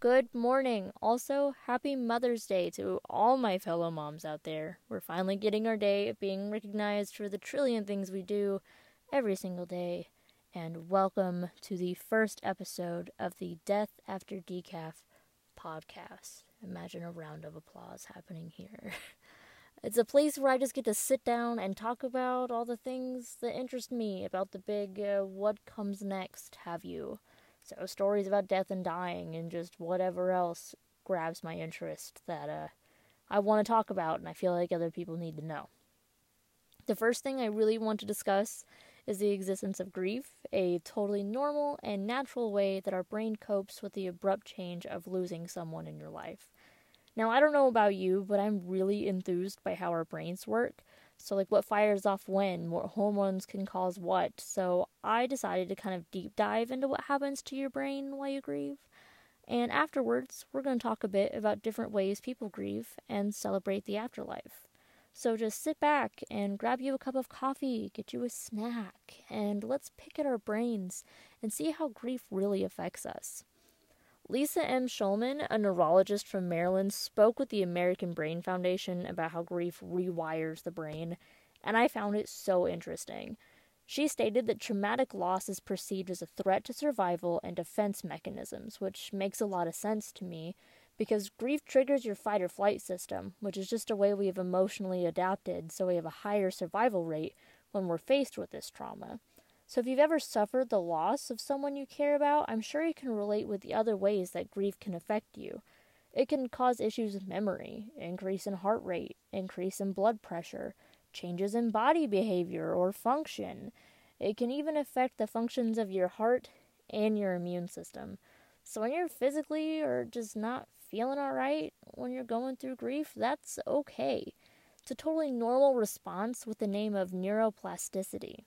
Good morning. Also, happy Mother's Day to all my fellow moms out there. We're finally getting our day of being recognized for the trillion things we do every single day. And welcome to the first episode of the Death After Decaf podcast. Imagine a round of applause happening here. It's a place where I just get to sit down and talk about all the things that interest me about the big uh, what comes next have you. So, stories about death and dying and just whatever else grabs my interest that uh, I want to talk about and I feel like other people need to know. The first thing I really want to discuss is the existence of grief, a totally normal and natural way that our brain copes with the abrupt change of losing someone in your life. Now, I don't know about you, but I'm really enthused by how our brains work. So, like, what fires off when, what hormones can cause what. So, I decided to kind of deep dive into what happens to your brain while you grieve. And afterwards, we're going to talk a bit about different ways people grieve and celebrate the afterlife. So, just sit back and grab you a cup of coffee, get you a snack, and let's pick at our brains and see how grief really affects us. Lisa M. Shulman, a neurologist from Maryland, spoke with the American Brain Foundation about how grief rewires the brain, and I found it so interesting. She stated that traumatic loss is perceived as a threat to survival and defense mechanisms, which makes a lot of sense to me because grief triggers your fight or flight system, which is just a way we have emotionally adapted so we have a higher survival rate when we're faced with this trauma. So, if you've ever suffered the loss of someone you care about, I'm sure you can relate with the other ways that grief can affect you. It can cause issues with memory, increase in heart rate, increase in blood pressure, changes in body behavior or function. It can even affect the functions of your heart and your immune system. So, when you're physically or just not feeling alright when you're going through grief, that's okay. It's a totally normal response with the name of neuroplasticity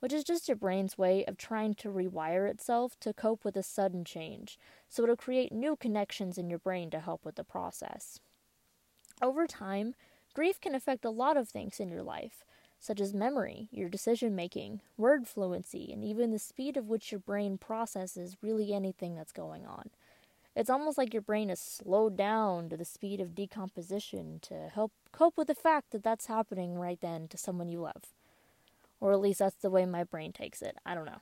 which is just your brain's way of trying to rewire itself to cope with a sudden change, so it'll create new connections in your brain to help with the process. Over time, grief can affect a lot of things in your life, such as memory, your decision making, word fluency, and even the speed of which your brain processes really anything that's going on. It's almost like your brain is slowed down to the speed of decomposition to help cope with the fact that that's happening right then to someone you love. Or at least that's the way my brain takes it. I don't know.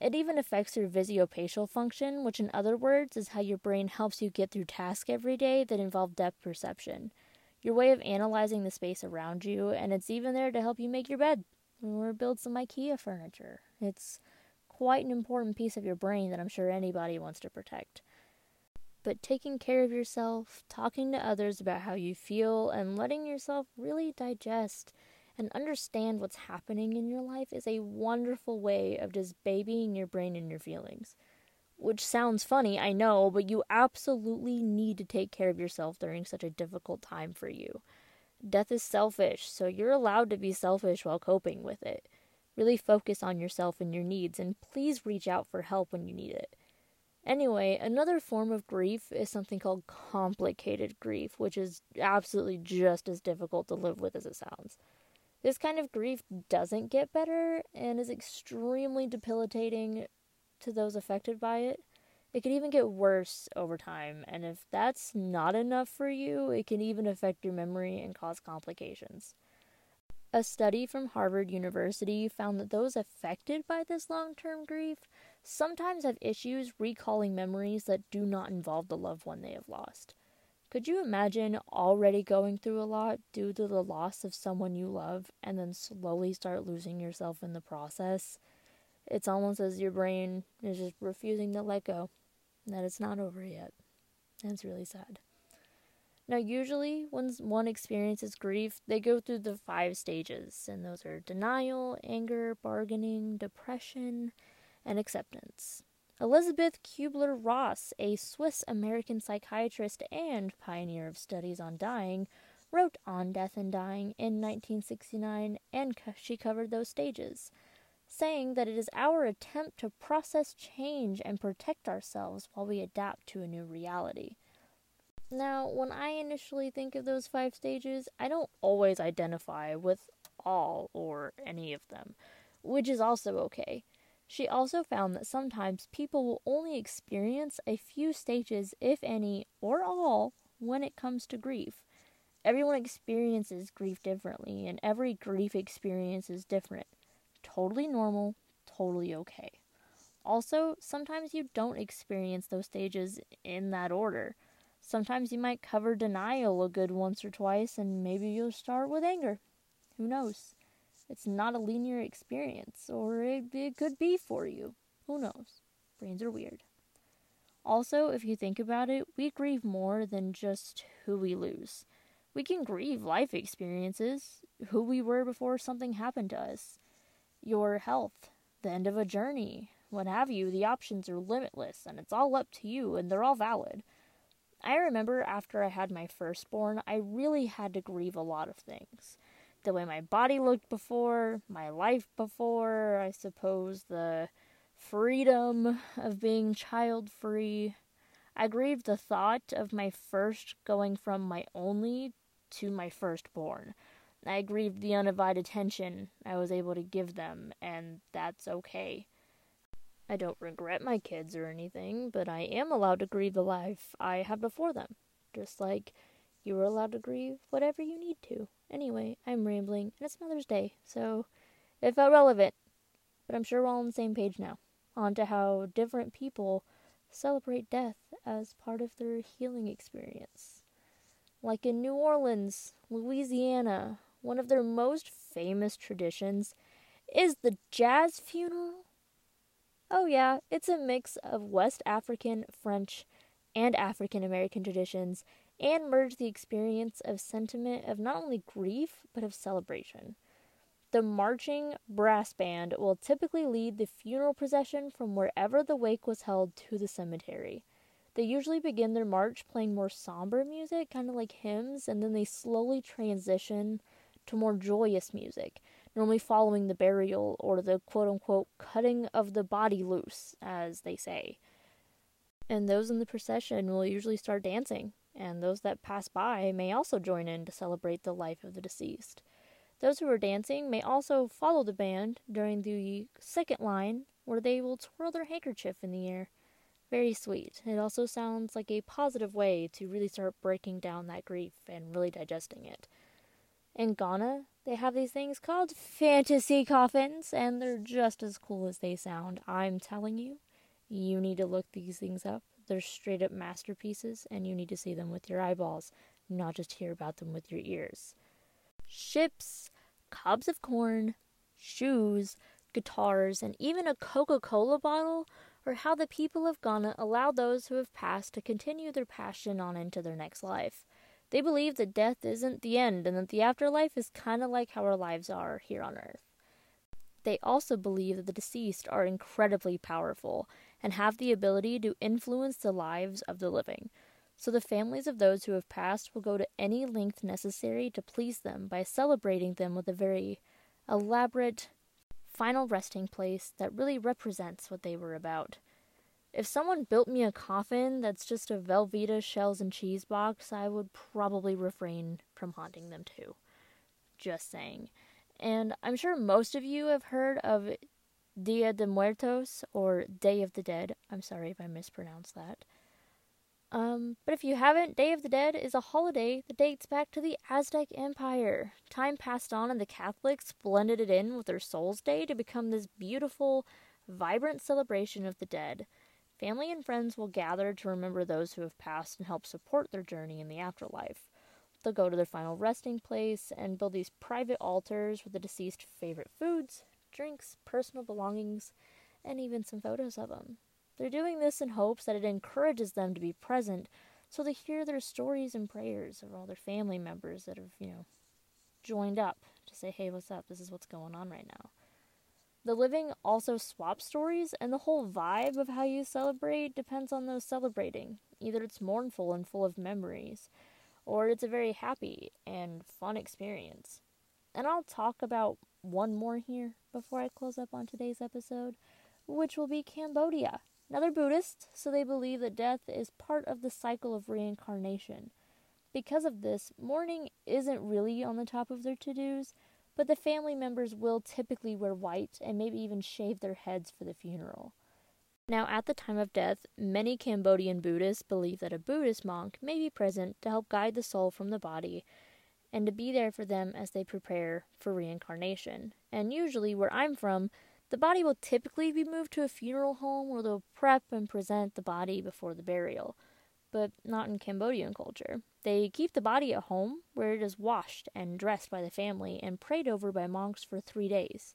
It even affects your visuospatial function, which, in other words, is how your brain helps you get through tasks every day that involve depth perception. Your way of analyzing the space around you, and it's even there to help you make your bed or build some IKEA furniture. It's quite an important piece of your brain that I'm sure anybody wants to protect. But taking care of yourself, talking to others about how you feel, and letting yourself really digest and understand what's happening in your life is a wonderful way of just babying your brain and your feelings. Which sounds funny, I know, but you absolutely need to take care of yourself during such a difficult time for you. Death is selfish, so you're allowed to be selfish while coping with it. Really focus on yourself and your needs, and please reach out for help when you need it. Anyway, another form of grief is something called complicated grief, which is absolutely just as difficult to live with as it sounds. This kind of grief doesn't get better and is extremely debilitating to those affected by it. It can even get worse over time, and if that's not enough for you, it can even affect your memory and cause complications. A study from Harvard University found that those affected by this long term grief sometimes have issues recalling memories that do not involve the loved one they have lost. Could you imagine already going through a lot due to the loss of someone you love and then slowly start losing yourself in the process? It's almost as your brain is just refusing to let go, that it's not over yet. It's really sad. Now, usually, when one experiences grief, they go through the five stages, and those are denial, anger, bargaining, depression, and acceptance. Elisabeth Kubler Ross, a Swiss American psychiatrist and pioneer of studies on dying, wrote On Death and Dying in 1969, and she covered those stages, saying that it is our attempt to process change and protect ourselves while we adapt to a new reality. Now, when I initially think of those five stages, I don't always identify with all or any of them, which is also okay. She also found that sometimes people will only experience a few stages, if any, or all, when it comes to grief. Everyone experiences grief differently, and every grief experience is different. Totally normal, totally okay. Also, sometimes you don't experience those stages in that order. Sometimes you might cover denial a good once or twice, and maybe you'll start with anger. Who knows? It's not a linear experience, or it, it could be for you. Who knows? Brains are weird. Also, if you think about it, we grieve more than just who we lose. We can grieve life experiences, who we were before something happened to us, your health, the end of a journey, what have you. The options are limitless, and it's all up to you, and they're all valid. I remember after I had my firstborn, I really had to grieve a lot of things the way my body looked before, my life before, I suppose the freedom of being child free. I grieved the thought of my first going from my only to my firstborn. I grieved the undivided attention I was able to give them, and that's okay. I don't regret my kids or anything, but I am allowed to grieve the life I had before them, just like you are allowed to grieve whatever you need to. Anyway, I'm rambling, and it's Mother's Day, so it felt relevant. But I'm sure we're all on the same page now. On to how different people celebrate death as part of their healing experience. Like in New Orleans, Louisiana, one of their most famous traditions is the jazz funeral. Oh, yeah, it's a mix of West African, French, and African American traditions and merge the experience of sentiment of not only grief but of celebration. The marching brass band will typically lead the funeral procession from wherever the wake was held to the cemetery. They usually begin their march playing more somber music, kind of like hymns, and then they slowly transition to more joyous music, normally following the burial or the quote unquote cutting of the body loose, as they say. And those in the procession will usually start dancing, and those that pass by may also join in to celebrate the life of the deceased. Those who are dancing may also follow the band during the second line, where they will twirl their handkerchief in the air. Very sweet. It also sounds like a positive way to really start breaking down that grief and really digesting it. In Ghana, they have these things called fantasy coffins, and they're just as cool as they sound. I'm telling you, you need to look these things up. They're straight up masterpieces, and you need to see them with your eyeballs, not just hear about them with your ears. Ships, cobs of corn, shoes, guitars, and even a Coca Cola bottle are how the people of Ghana allow those who have passed to continue their passion on into their next life. They believe that death isn't the end and that the afterlife is kind of like how our lives are here on earth. They also believe that the deceased are incredibly powerful and have the ability to influence the lives of the living. So the families of those who have passed will go to any length necessary to please them by celebrating them with a very elaborate final resting place that really represents what they were about. If someone built me a coffin that's just a Velveeta shells and cheese box, I would probably refrain from haunting them too. Just saying. And I'm sure most of you have heard of Dia de Muertos or Day of the Dead. I'm sorry if I mispronounced that. Um, but if you haven't, Day of the Dead is a holiday that dates back to the Aztec Empire. Time passed on, and the Catholics blended it in with their Souls Day to become this beautiful, vibrant celebration of the dead. Family and friends will gather to remember those who have passed and help support their journey in the afterlife. They'll go to their final resting place and build these private altars with the deceased favorite foods, drinks, personal belongings, and even some photos of them. They're doing this in hopes that it encourages them to be present so they hear their stories and prayers of all their family members that have, you know, joined up to say, hey, what's up? This is what's going on right now. The living also swap stories, and the whole vibe of how you celebrate depends on those celebrating. Either it's mournful and full of memories, or it's a very happy and fun experience. And I'll talk about one more here before I close up on today's episode, which will be Cambodia. Now they're Buddhist, so they believe that death is part of the cycle of reincarnation. Because of this, mourning isn't really on the top of their to dos, but the family members will typically wear white and maybe even shave their heads for the funeral. Now, at the time of death, many Cambodian Buddhists believe that a Buddhist monk may be present to help guide the soul from the body and to be there for them as they prepare for reincarnation. And usually, where I'm from, the body will typically be moved to a funeral home where they'll prep and present the body before the burial, but not in Cambodian culture. They keep the body at home where it is washed and dressed by the family and prayed over by monks for three days.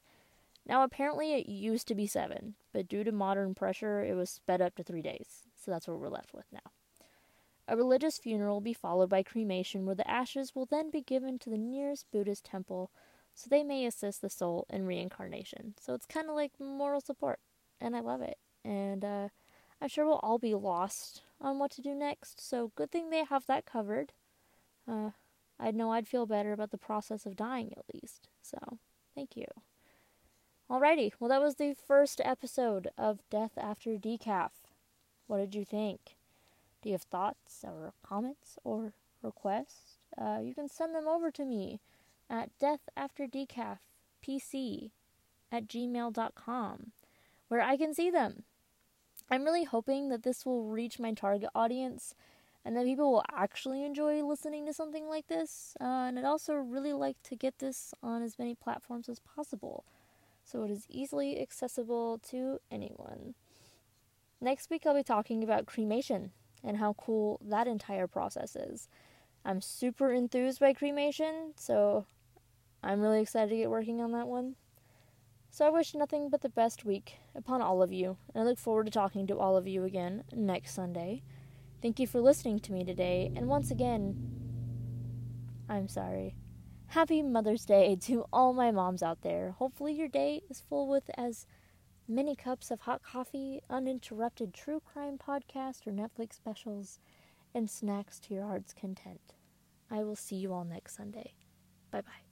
Now, apparently, it used to be seven, but due to modern pressure, it was sped up to three days. So that's what we're left with now. A religious funeral will be followed by cremation, where the ashes will then be given to the nearest Buddhist temple so they may assist the soul in reincarnation. So it's kind of like moral support, and I love it. And uh, I'm sure we'll all be lost on what to do next, so good thing they have that covered. Uh, I know I'd feel better about the process of dying at least. So, thank you. Alrighty, well, that was the first episode of Death After Decaf. What did you think? Do you have thoughts or comments or requests? Uh, you can send them over to me at deathafterdecafpc at gmail.com, where I can see them. I'm really hoping that this will reach my target audience and that people will actually enjoy listening to something like this. Uh, and I'd also really like to get this on as many platforms as possible so it is easily accessible to anyone. Next week, I'll be talking about cremation and how cool that entire process is. I'm super enthused by cremation, so I'm really excited to get working on that one. So I wish nothing but the best week upon all of you, and I look forward to talking to all of you again next Sunday. Thank you for listening to me today, and once again, I'm sorry. Happy Mother's Day to all my moms out there. Hopefully, your day is full with as many cups of hot coffee, uninterrupted true crime podcast or Netflix specials, and snacks to your heart's content. I will see you all next Sunday. Bye bye.